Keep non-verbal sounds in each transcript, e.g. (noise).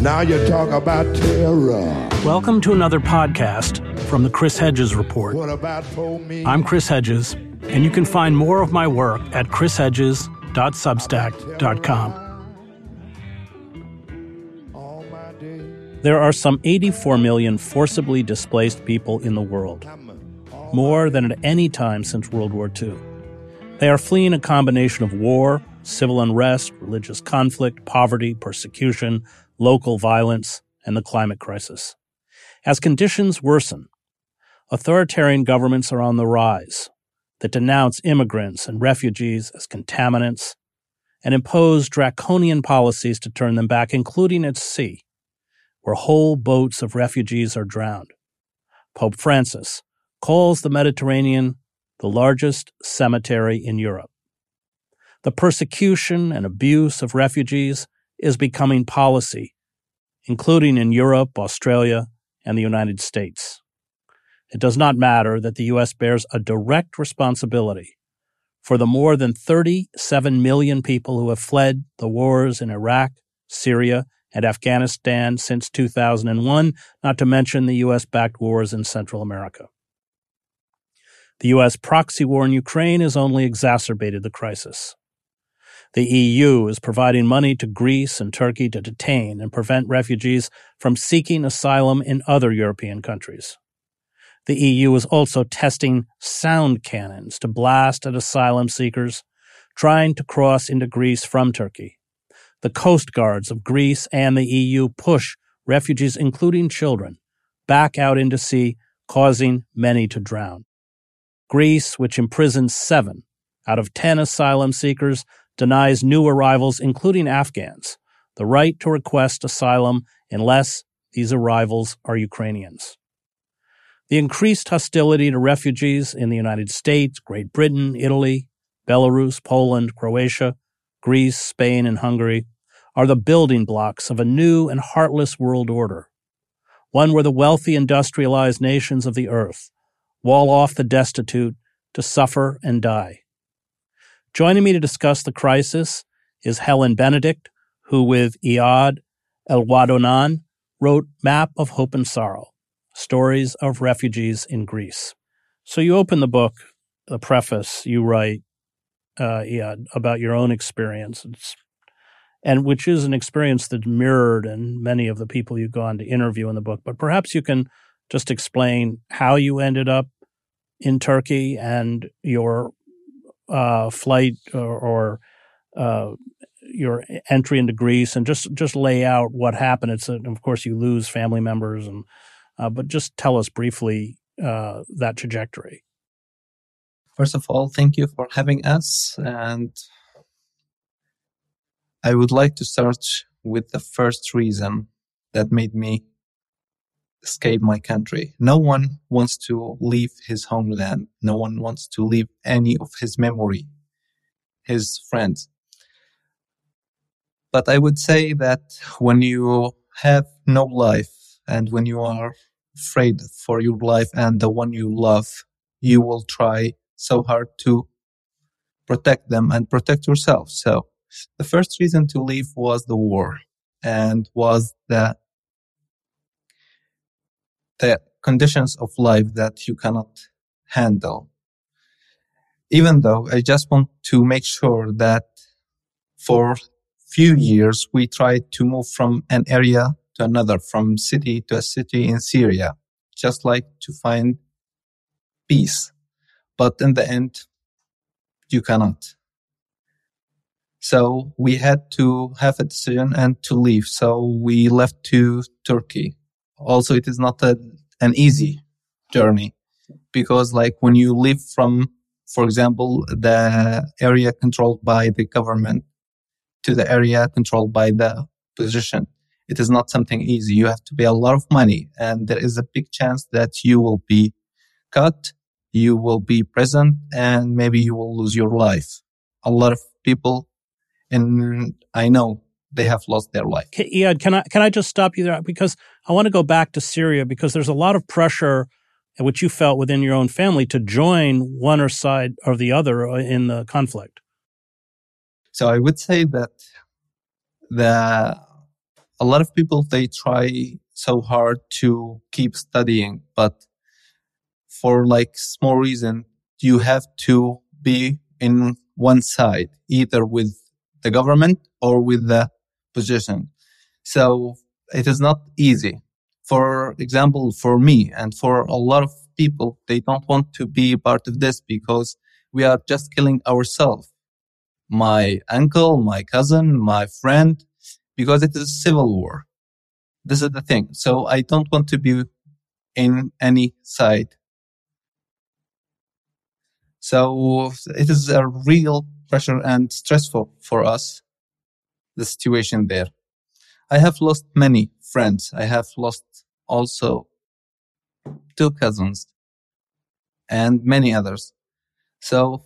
Now you talk about terror. Welcome to another podcast from the Chris Hedges Report. What about for me? I'm Chris Hedges, and you can find more of my work at chrishedges.substack.com. All my days. There are some 84 million forcibly displaced people in the world, more than at any time since World War II. They are fleeing a combination of war, civil unrest, religious conflict, poverty, persecution, local violence, and the climate crisis. As conditions worsen, authoritarian governments are on the rise that denounce immigrants and refugees as contaminants and impose draconian policies to turn them back, including at sea, where whole boats of refugees are drowned. Pope Francis calls the Mediterranean the largest cemetery in Europe. The persecution and abuse of refugees is becoming policy, including in Europe, Australia, and the United States. It does not matter that the U.S. bears a direct responsibility for the more than 37 million people who have fled the wars in Iraq, Syria, and Afghanistan since 2001, not to mention the U.S. backed wars in Central America. The U.S. proxy war in Ukraine has only exacerbated the crisis. The EU is providing money to Greece and Turkey to detain and prevent refugees from seeking asylum in other European countries. The EU is also testing sound cannons to blast at asylum seekers trying to cross into Greece from Turkey. The coast guards of Greece and the EU push refugees, including children, back out into sea, causing many to drown. Greece, which imprisons seven out of ten asylum seekers, denies new arrivals, including Afghans, the right to request asylum unless these arrivals are Ukrainians. The increased hostility to refugees in the United States, Great Britain, Italy, Belarus, Poland, Croatia, Greece, Spain, and Hungary are the building blocks of a new and heartless world order, one where the wealthy industrialized nations of the earth wall off the destitute to suffer and die. Joining me to discuss the crisis is Helen Benedict, who with Eyad Awwadawnan wrote Map of Hope and Sorrow, Stories of Refugees in Greece. So you open the book, the preface, you write, uh, Iyad, about your own experience. It's, and which is an experience that's mirrored in many of the people you go on to interview in the book. But perhaps you can just explain how you ended up in Turkey and your uh, flight or, or uh, your entry into Greece, and just just lay out what happened. It's a, of course you lose family members, and uh, but just tell us briefly uh, that trajectory. First of all, thank you for having us, and I would like to start with the first reason that made me escape my country. No one wants to leave his homeland. No one wants to leave any of his memory, his friends. But I would say that when you have no life and when you are afraid for your life and the one you love, you will try so hard to protect them and protect yourself. So the first reason to leave was the war and was the the conditions of life that you cannot handle. Even though I just want to make sure that for few years we tried to move from an area to another, from city to a city in Syria, just like to find peace. But in the end, you cannot. So we had to have a decision and to leave. So we left to Turkey also it is not a, an easy journey. Because like when you live from for example the area controlled by the government to the area controlled by the position it is not something easy. You have to pay a lot of money and there is a big chance that you will be cut you will be present and maybe you will lose your life. A lot of people and i know they have lost their life. Eyad, can I can I just stop you there because I want to go back to Syria because there's a lot of pressure which you felt within your own family to join one or side or the other uh, in the conflict. So I would say that the a lot of people they try so hard to keep studying, but for like small reason, you have to be in one side, either with the government or with the position. So it is not easy. For example, for me and for a lot of people, they don't want to be part of this because we are just killing ourselves. My uncle, my cousin, my friend, because it is a civil war. This is the thing. So I don't want to be in any side. So it is a real pressure and stressful for us, the situation there. I have lost many friends. I have lost also two cousins and many others. So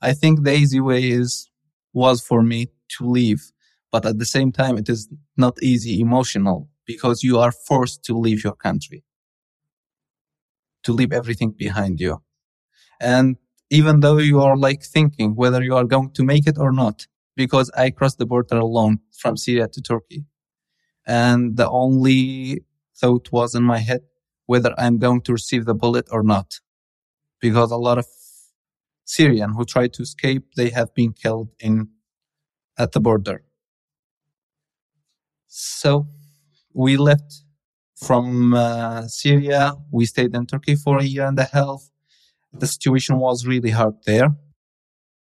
I think the easy way is, was for me to leave. But at the same time, it is not easy emotional because you are forced to leave your country, to leave everything behind you. And even though you are like thinking whether you are going to make it or not, because I crossed the border alone from Syria to Turkey. And the only thought was in my head whether I'm going to receive the bullet or not. Because a lot of Syrian who tried to escape, they have been killed in at the border. So we left from uh, Syria. We stayed in Turkey for a year and a half. The situation was really hard there.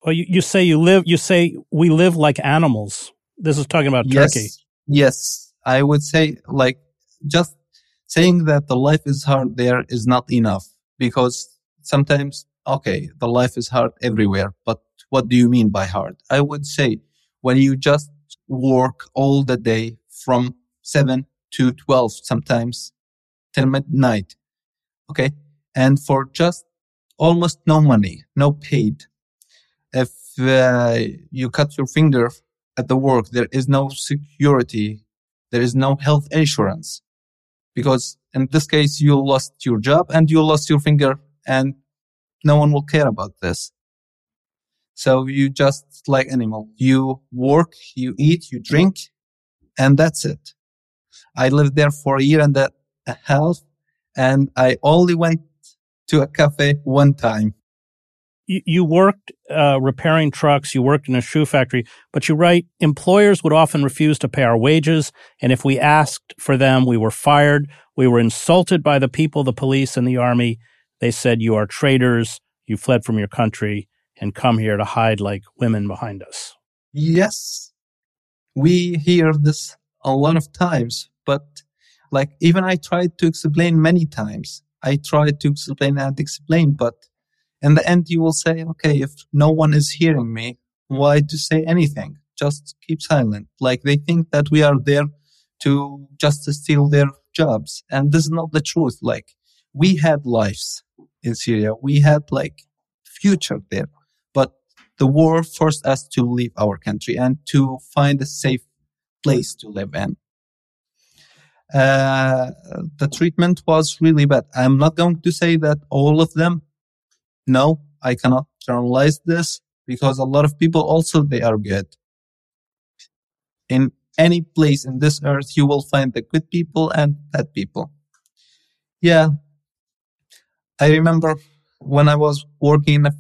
Well, you, you say you live, you say we live like animals. This is talking about yes, Turkey. Yes. I would say like just saying that the life is hard there is not enough because sometimes, okay, the life is hard everywhere, but what do you mean by hard? I would say when you just work all the day from seven to 12 sometimes till midnight. Okay. And for just almost no money, no paid. If uh, you cut your finger at the work, there is no security. There is no health insurance because in this case, you lost your job and you lost your finger and no one will care about this. So you just like animal. You work, you eat, you drink, and that's it. I lived there for a year and a half and I only went to a cafe one time. You, you worked uh, repairing trucks, you worked in a shoe factory, but you write employers would often refuse to pay our wages. And if we asked for them, we were fired. We were insulted by the people, the police, and the army. They said, You are traitors. You fled from your country and come here to hide like women behind us. Yes. We hear this a lot of times, but like even I tried to explain many times. I tried to explain and explain, but in the end, you will say, okay, if no one is hearing me, why to say anything? Just keep silent. Like they think that we are there to just to steal their jobs. And this is not the truth. Like we had lives in Syria. We had like future there, but the war forced us to leave our country and to find a safe place to live in. Uh, the treatment was really bad. I'm not going to say that all of them. No, I cannot generalize this because a lot of people also they are good. In any place in this earth, you will find the good people and bad people. Yeah. I remember when I was working in a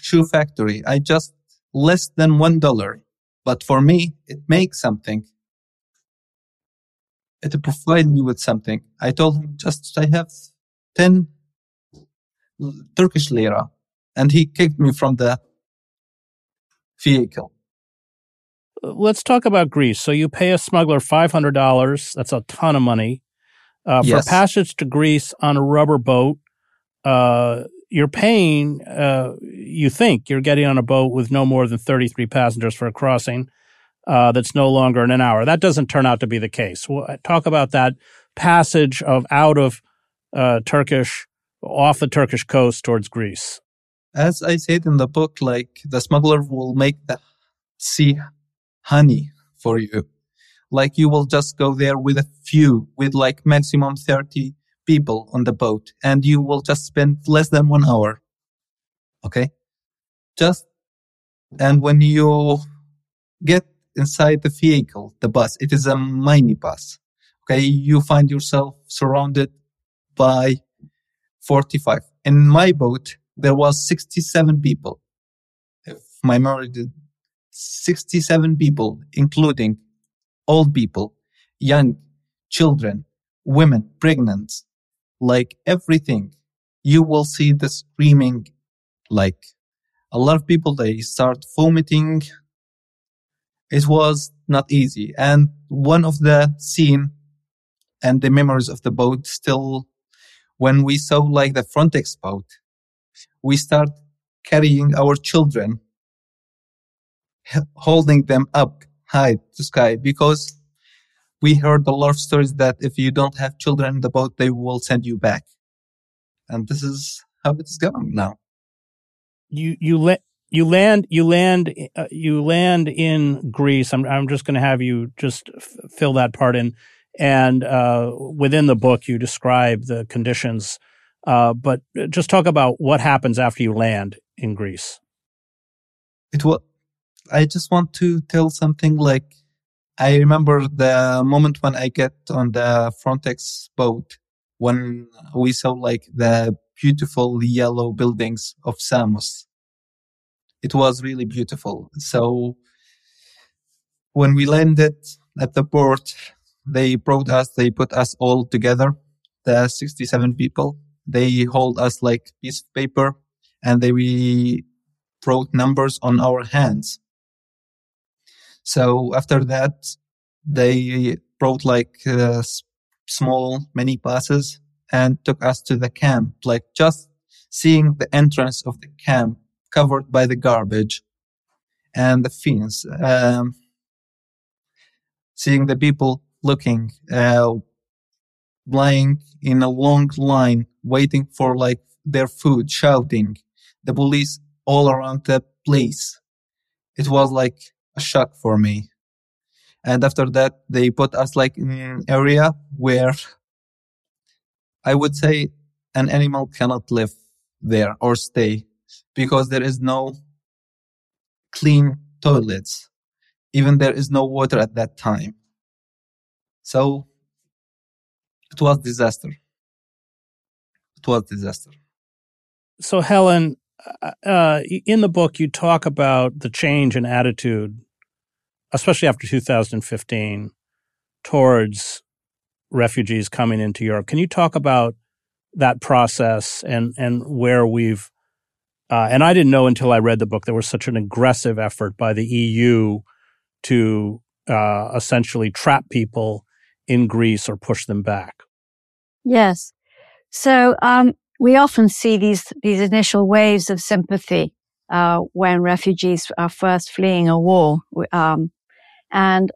shoe factory, I just less than one dollar. But for me, it makes something It provide me with something. I told him just I have 10 Turkish lira and he kicked me from the vehicle. Let's talk about Greece. So you pay a smuggler $500. That's a ton of money. Uh, Yes. For passage to Greece on a rubber boat, uh, you're paying, uh, you think you're getting on a boat with no more than 33 passengers for a crossing uh, that's no longer in an hour. That doesn't turn out to be the case. We'll talk about that passage of out of uh, Turkish, off the Turkish coast towards Greece. As I said in the book, like the smuggler will make the sea honey for you. Like you will just go there with a few, with like maximum 30 people on the boat and you will just spend less than one hour. Okay. Just, and when you get inside the vehicle, the bus. It is a mini bus. Okay. You find yourself surrounded by 45. In my boat, there was 67 people. If my memory did 67 people, including old people, young, children, women, pregnant, like everything. You will see the screaming, like a lot of people, they start vomiting. It was not easy. And one of the scene and the memories of the boat still, when we saw like the Frontex boat, we start carrying our children, holding them up high to sky because we heard a lot of stories that if you don't have children in the boat, they will send you back. And this is how it's going now. You, you let, you land, you land, uh, you land in Greece. I'm, I'm just going to have you just f- fill that part in. And, uh, within the book, you describe the conditions. Uh, but just talk about what happens after you land in Greece. It was, I just want to tell something like I remember the moment when I get on the Frontex boat when we saw like the beautiful yellow buildings of Samos. It was really beautiful. So when we landed at the port, they brought us, they put us all together, the 67 people. They hold us like piece of paper and they we wrote numbers on our hands. So after that, they brought like uh, small mini buses and took us to the camp, like just seeing the entrance of the camp covered by the garbage and the fence, um, seeing the people looking, uh, lying in a long line, waiting for like their food, shouting, the police all around the place. It was like a shock for me. And after that, they put us like in an area where I would say an animal cannot live there or stay because there is no clean toilets. Even there is no water at that time. So it was disaster. It was disaster. So Helen, uh, uh in the book, you talk about the change in attitude especially after 2015, towards refugees coming into Europe. Can you talk about that process and and where we've uh, and I didn't know until I read the book there was such an aggressive effort by the EU to uh, essentially trap people in Greece or push them back. Yes. So um, we often see these these initial waves of sympathy uh, when refugees are first fleeing a war. Um, and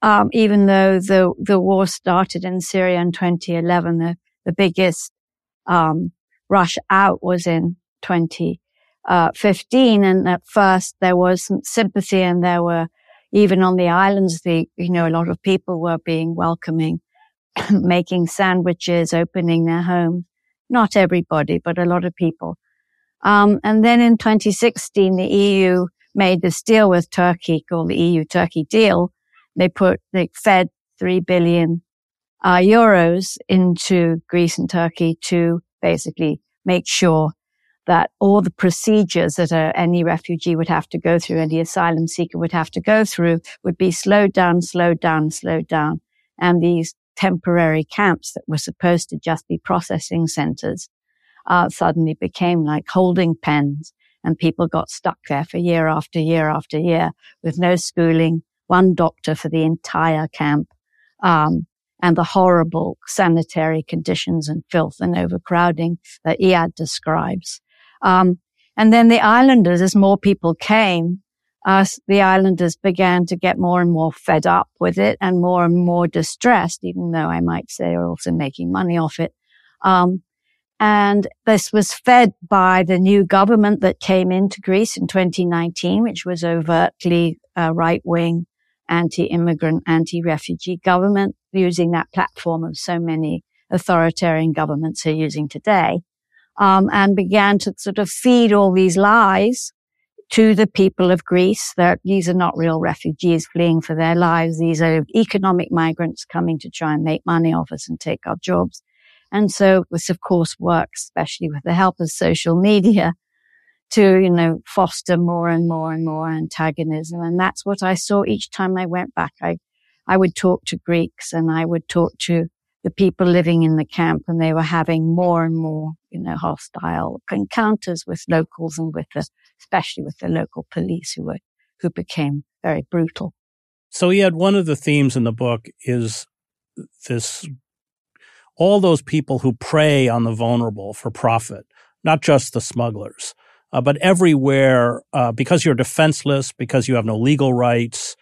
um, even though the the war started in Syria in 2011, the the biggest um, rush out was in 2015, uh, and at first there was some sympathy, and there were even on the islands, the you know a lot of people were being welcoming, (clears throat) making sandwiches, opening their homes. Not everybody, but a lot of people. Um, and then in 2016, the EU made this deal with Turkey called the EU Turkey deal. They put, they fed three billion uh, euros into Greece and Turkey to basically make sure that all the procedures that a, any refugee would have to go through, any asylum seeker would have to go through would be slowed down, slowed down, slowed down. And these temporary camps that were supposed to just be processing centers uh, suddenly became like holding pens and people got stuck there for year after year after year with no schooling, one doctor for the entire camp, um, and the horrible sanitary conditions and filth and overcrowding that Eyad describes. Um, and then the islanders, as more people came, uh, the islanders began to get more and more fed up with it and more and more distressed, even though I might say are also making money off it. Um, and this was fed by the new government that came into Greece in 2019, which was overtly a right wing, anti-immigrant, anti-refugee government using that platform of so many authoritarian governments are using today. Um, and began to sort of feed all these lies to the people of Greece that these are not real refugees fleeing for their lives. These are economic migrants coming to try and make money off us and take our jobs. And so this, of course, works, especially with the help of social media to, you know, foster more and more and more antagonism. And that's what I saw each time I went back. I, I would talk to Greeks and I would talk to the people living in the camp and they were having more and more, you know, hostile encounters with locals and with the, especially with the local police who were, who became very brutal. So he had one of the themes in the book is this, all those people who prey on the vulnerable for profit, not just the smugglers, uh, but everywhere, uh, because you're defenseless, because you have no legal rights,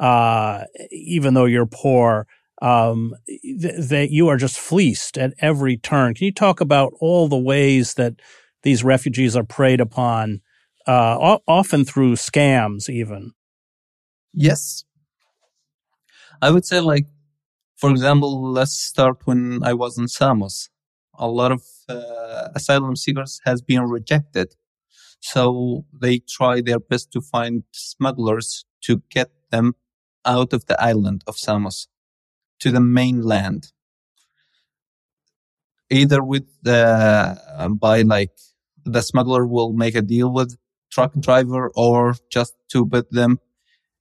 uh, even though you're poor, um, th- that you are just fleeced at every turn. Can you talk about all the ways that these refugees are preyed upon, uh, often through scams, even? Yes. I would say, like, for example, let's start when I was in Samos. A lot of uh, asylum seekers has been rejected. So they try their best to find smugglers to get them out of the island of Samos to the mainland. Either with the, uh, by like, the smuggler will make a deal with truck driver or just to put them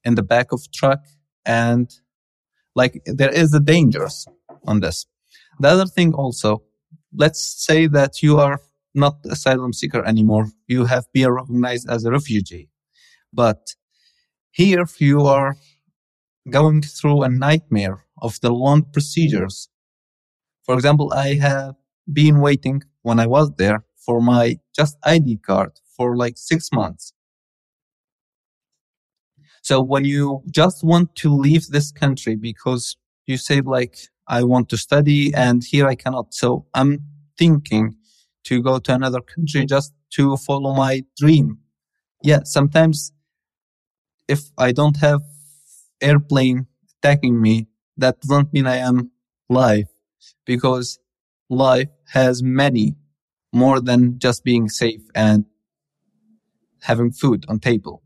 in the back of truck and like there is a dangers on this. The other thing also, let's say that you are not asylum seeker anymore. You have been recognized as a refugee. But here you are going through a nightmare of the long procedures. For example, I have been waiting when I was there for my just ID card for like six months. So when you just want to leave this country because you say like, I want to study and here I cannot. So I'm thinking to go to another country just to follow my dream. Yeah, sometimes if I don't have airplane attacking me, that doesn't mean I am live because life has many more than just being safe and having food on table.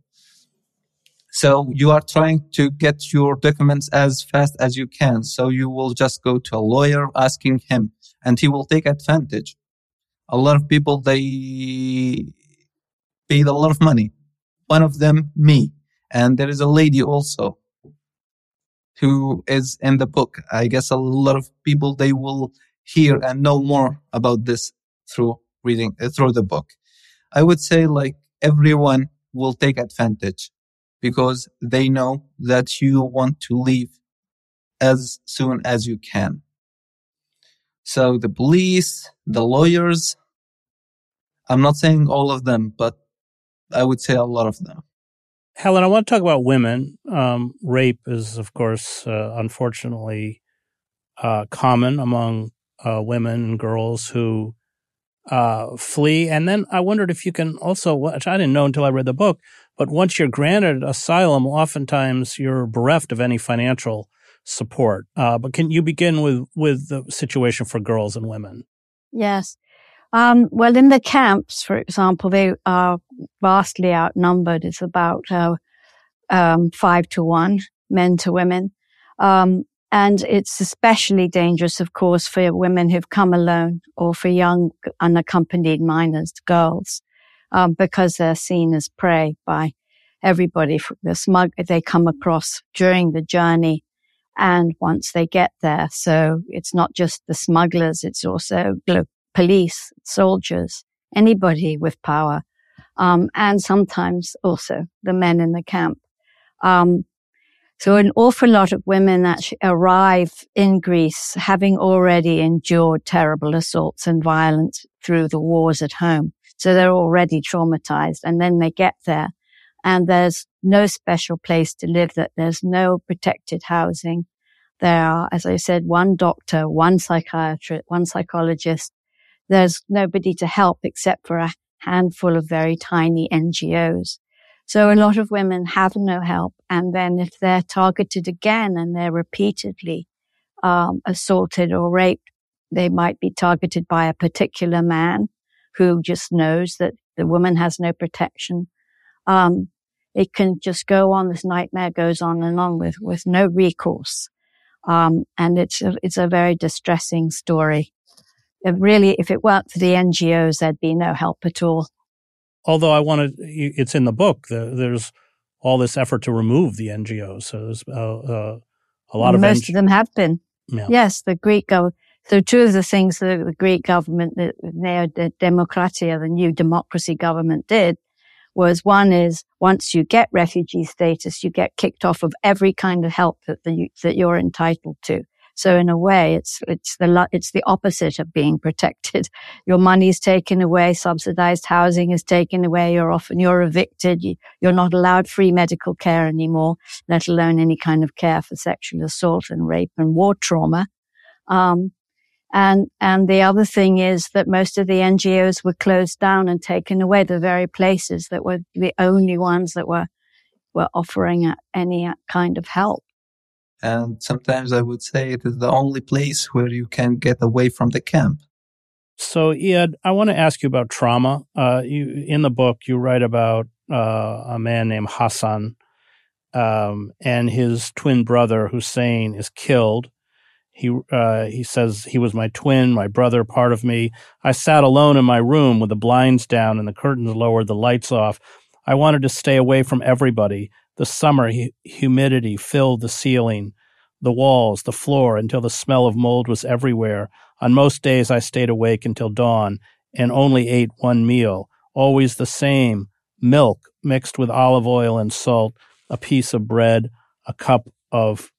So you are trying to get your documents as fast as you can. So you will just go to a lawyer asking him and he will take advantage a lot of people they paid a lot of money. One of them, me, and there is a lady also who is in the book. I guess a lot of people they will hear and know more about this through reading uh, through the book. I would say like everyone will take advantage because they know that you want to leave as soon as you can. So the police, the lawyers, I'm not saying all of them, but I would say a lot of them. Helen, I want to talk about women. Um, rape is, of course, uh, unfortunately uh, common among uh, women and girls who uh, flee. And then I wondered if you can also, which I didn't know until I read the book, but once you're granted asylum, oftentimes you're bereft of any financial support. Uh, but can you begin with with the situation for girls and women? Yes. Um, well, in the camps, for example, they are vastly outnumbered. It's about uh, um, five to one, men to women. Um, and it's especially dangerous, of course, for women who've come alone or for young unaccompanied minors, girls, um, because they're seen as prey by everybody. The smug they come across during the journey and once they get there. So it's not just the smugglers, it's also police, soldiers, anybody with power, um, and sometimes also the men in the camp. Um, so an awful lot of women actually arrive in Greece having already endured terrible assaults and violence through the wars at home. So they're already traumatized and then they get there and there's no special place to live, that there's no protected housing. There are, as I said, one doctor, one psychiatrist, one psychologist. There's nobody to help except for a handful of very tiny NGOs. So a lot of women have no help. And then if they're targeted again and they're repeatedly um, assaulted or raped, they might be targeted by a particular man who just knows that the woman has no protection um, it can just go on. This nightmare goes on and on with, with no recourse. Um, and it's a, it's a very distressing story. Really, if it weren't for the NGOs, there'd be no help at all. Although I wanted, it's in the book. there's all this effort to remove the NGOs. So there's uh, uh, a lot of most of them have been. Yeah. Yes, the Greek government. So two of the things that the Greek government, the Neo Democratia, the new democracy government did was one is once you get refugee status, you get kicked off of every kind of help that the, that you're entitled to. So in a way, it's, it's the, it's the opposite of being protected. (laughs) Your money is taken away. Subsidized housing is taken away. You're often, you're evicted. You, you're not allowed free medical care anymore, let alone any kind of care for sexual assault and rape and war trauma. Um, and, and the other thing is that most of the NGOs were closed down and taken away, the very places that were the only ones that were, were offering any kind of help. And sometimes I would say it is the only place where you can get away from the camp. So, Ed, I want to ask you about trauma. Uh, you, in the book, you write about uh, a man named Hassan um, and his twin brother Hussein is killed he uh, he says he was my twin, my brother, part of me. I sat alone in my room with the blinds down and the curtains lowered, the lights off. I wanted to stay away from everybody. The summer humidity filled the ceiling, the walls, the floor, until the smell of mold was everywhere. On most days, I stayed awake until dawn and only ate one meal, always the same milk mixed with olive oil and salt, a piece of bread, a cup of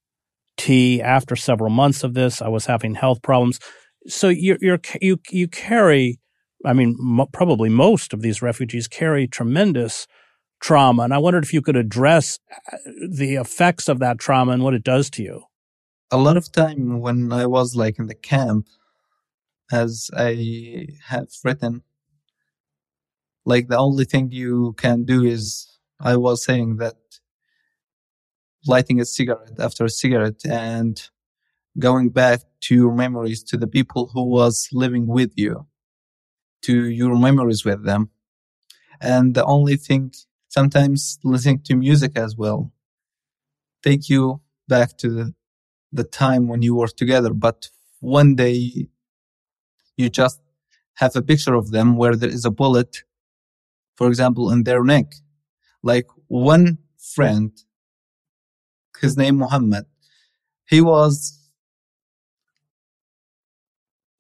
tea. After several months of this, I was having health problems. So you're you you carry, I mean, probably most of these refugees carry tremendous trauma, and I wondered if you could address uh, the effects of that trauma and what it does to you. A lot of time when I was like in the camp, as I have written, like the only thing you can do is I was saying that lighting a cigarette after a cigarette and going back to your memories to the people who was living with you to your memories with them and the only thing sometimes listening to music as well take you back to the, the time when you were together but one day you just have a picture of them where there is a bullet for example in their neck like one friend his name Muhammad. He was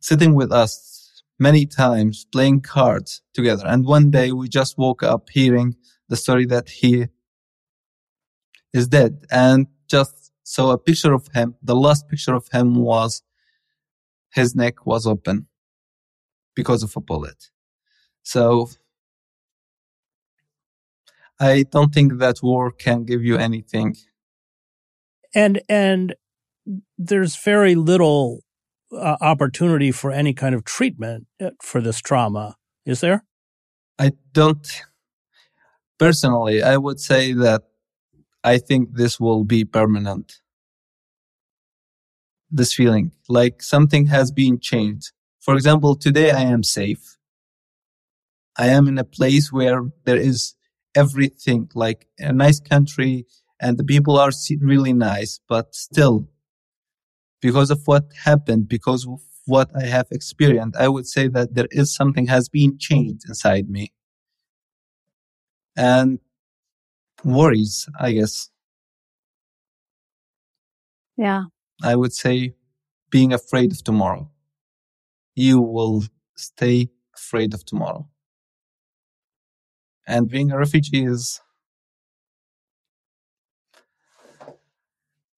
sitting with us many times playing cards together. And one day we just woke up hearing the story that he is dead and just saw a picture of him. The last picture of him was his neck was open because of a bullet. So I don't think that war can give you anything and and there's very little uh, opportunity for any kind of treatment uh, for this trauma is there i don't personally i would say that i think this will be permanent. This feeling like something has been changed. For example today i am safe. I am in a place where there is everything like a nice country and the people are really nice, but still, because of what happened, because of what I have experienced, I would say that there is something has been changed inside me. And worries, I guess. Yeah. I would say being afraid of tomorrow. You will stay afraid of tomorrow. And being a refugee is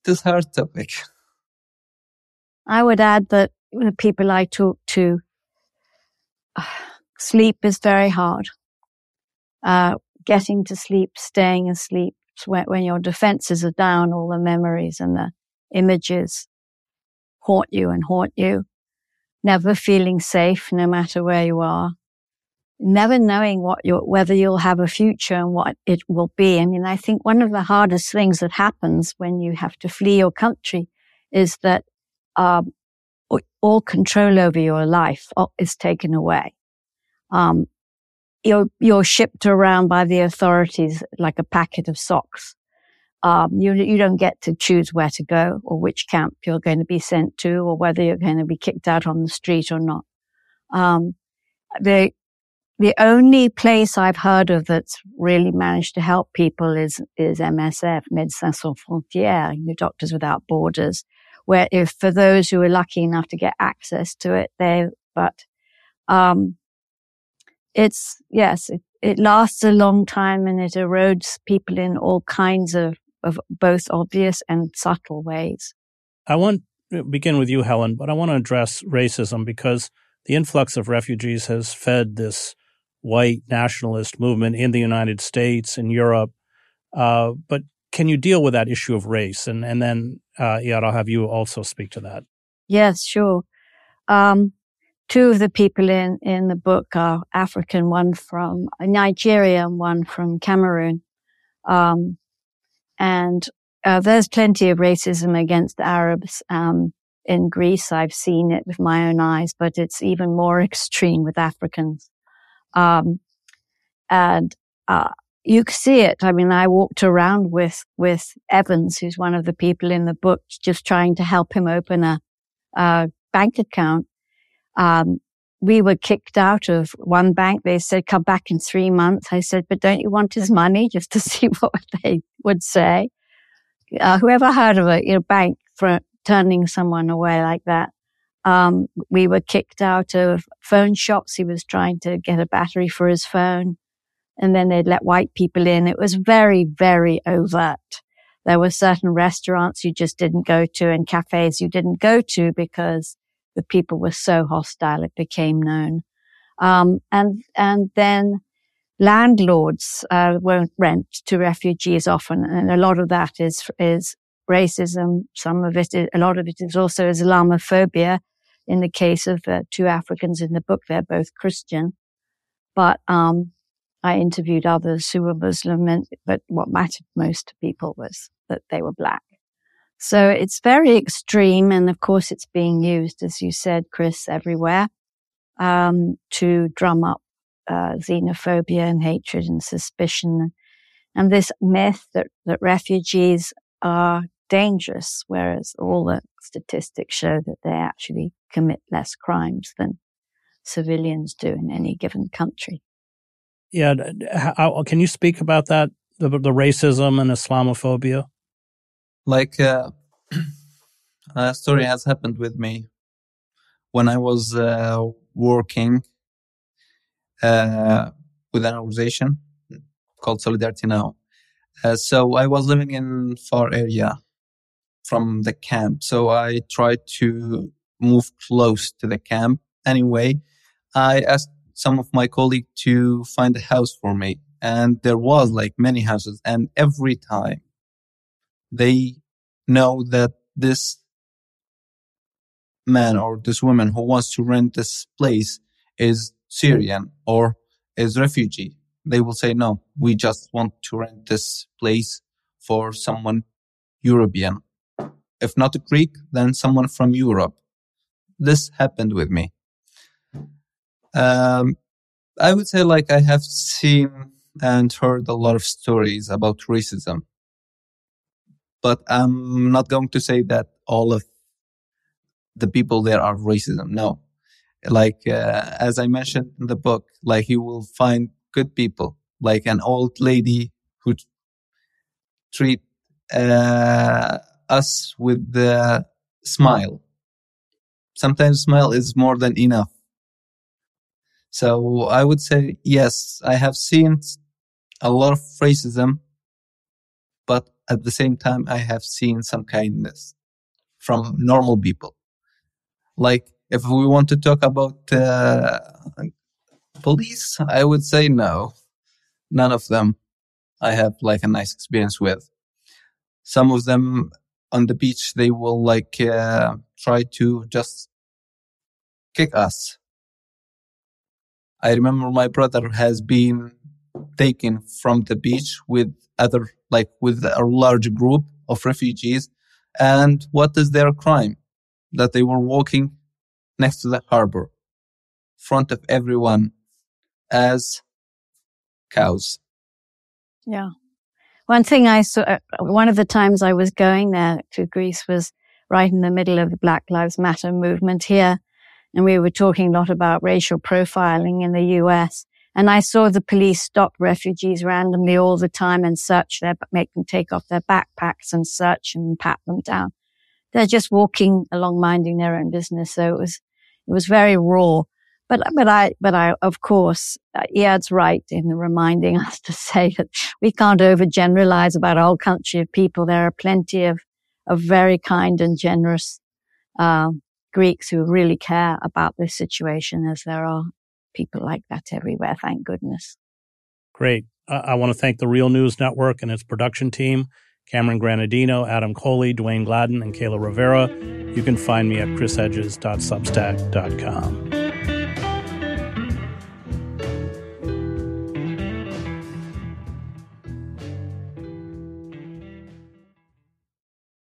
this hard topic. I would add that the people I talk to, (sighs) sleep is very hard. Uh, getting to sleep, staying asleep, when, your defenses are down, all the memories and the images haunt you and haunt you. Never feeling safe, no matter where you are never knowing what you whether you'll have a future and what it will be. I mean, I think one of the hardest things that happens when you have to flee your country is that um, all control over your life is taken away. Um, you're, you're shipped around by the authorities like a packet of socks. Um, you, you don't get to choose where to go or which camp you're going to be sent to or whether you're going to be kicked out on the street or not. Um, the, the only place I've heard of that's really managed to help people is, is MSF, Médecins Sans Frontières, you know, Doctors Without Borders, where if for those who are lucky enough to get access to it, they, but, um, it's, yes, it, it lasts a long time and it erodes people in all kinds of, of both obvious and subtle ways. I want to begin with you, Helen, but I want to address racism because the influx of refugees has fed this white nationalist movement in the United States and Europe. Uh, but can you deal with that issue of race? And and then, uh, yeah, I'll have you also speak to that. Yes, sure. Um, two of the people in in the book are African, one from Nigeria and one from Cameroon. Um, and uh, there's plenty of racism against Arabs um, in Greece. I've seen it with my own eyes, but it's even more (laughs) extreme with Africans. Um, and, uh, you see it. I mean, I walked around with, with Evans, who's one of the people in the book, just trying to help him open a, a bank account. Um, we were kicked out of one bank. They said, come back in three months. I said, but don't you want his money just to (laughs) see what they would say? Uh, whoever heard of a you know, bank for turning someone away like that? Um, we were kicked out of phone shops. He was trying to get a battery for his phone. And then they'd let white people in. It was very, very overt. There were certain restaurants you just didn't go to and cafes you didn't go to because the people were so hostile. It became known. Um, and, and then landlords, uh, won't rent to refugees often. And a lot of that is, is racism. Some of it, is, a lot of it is also Islamophobia in the case of the two Africans in the book, they're both Christian. But um, I interviewed others who were Muslim, and, but what mattered most to people was that they were black. So it's very extreme, and of course, it's being used, as you said, Chris, everywhere um, to drum up uh, xenophobia and hatred and suspicion, and this myth that that refugees are dangerous, whereas all the statistics show that they actually commit less crimes than civilians do in any given country. Yeah, how, can you speak about that, the, the racism and Islamophobia? Like, uh, (clears throat) a story has happened with me when I was uh, working uh, with an organization called Solidarity Now. Uh, so I was living in far area from the camp. So I tried to move close to the camp. Anyway, I asked some of my colleagues to find a house for me. And there was like many houses. And every time they know that this man or this woman who wants to rent this place is Syrian or is refugee, they will say, no, we just want to rent this place for someone European. If not a Greek, then someone from Europe. This happened with me. Um, I would say like I have seen and heard a lot of stories about racism, but I'm not going to say that all of the people there are racism. No, like uh, as I mentioned in the book, like you will find good people, like an old lady who treat uh, us with the smile. Sometimes smile is more than enough. So I would say, yes, I have seen a lot of racism, but at the same time, I have seen some kindness from normal people. Like if we want to talk about uh, police, I would say no, none of them I have like a nice experience with. Some of them on the beach, they will like uh, try to just kick us. I remember my brother has been taken from the beach with other, like with a large group of refugees. And what is their crime? That they were walking next to the harbor, front of everyone as cows. Yeah. One thing I saw, uh, one of the times I was going there to Greece was right in the middle of the Black Lives Matter movement here. And we were talking a lot about racial profiling in the US. And I saw the police stop refugees randomly all the time and search their, make them take off their backpacks and search and pat them down. They're just walking along minding their own business. So it was, it was very raw. But, but I, but I, of course, uh, Eyad's right in reminding (laughs) us to say that we can't overgeneralize about a whole country of people. There are plenty of, of very kind and generous, uh, Greeks who really care about this situation as there are people like that everywhere, thank goodness. Great. I want to thank the Real News Network and its production team, Cameron Granadino, Adam Coley, Dwayne Gladden, and Kayla Rivera. You can find me at chrishedges.substack.com.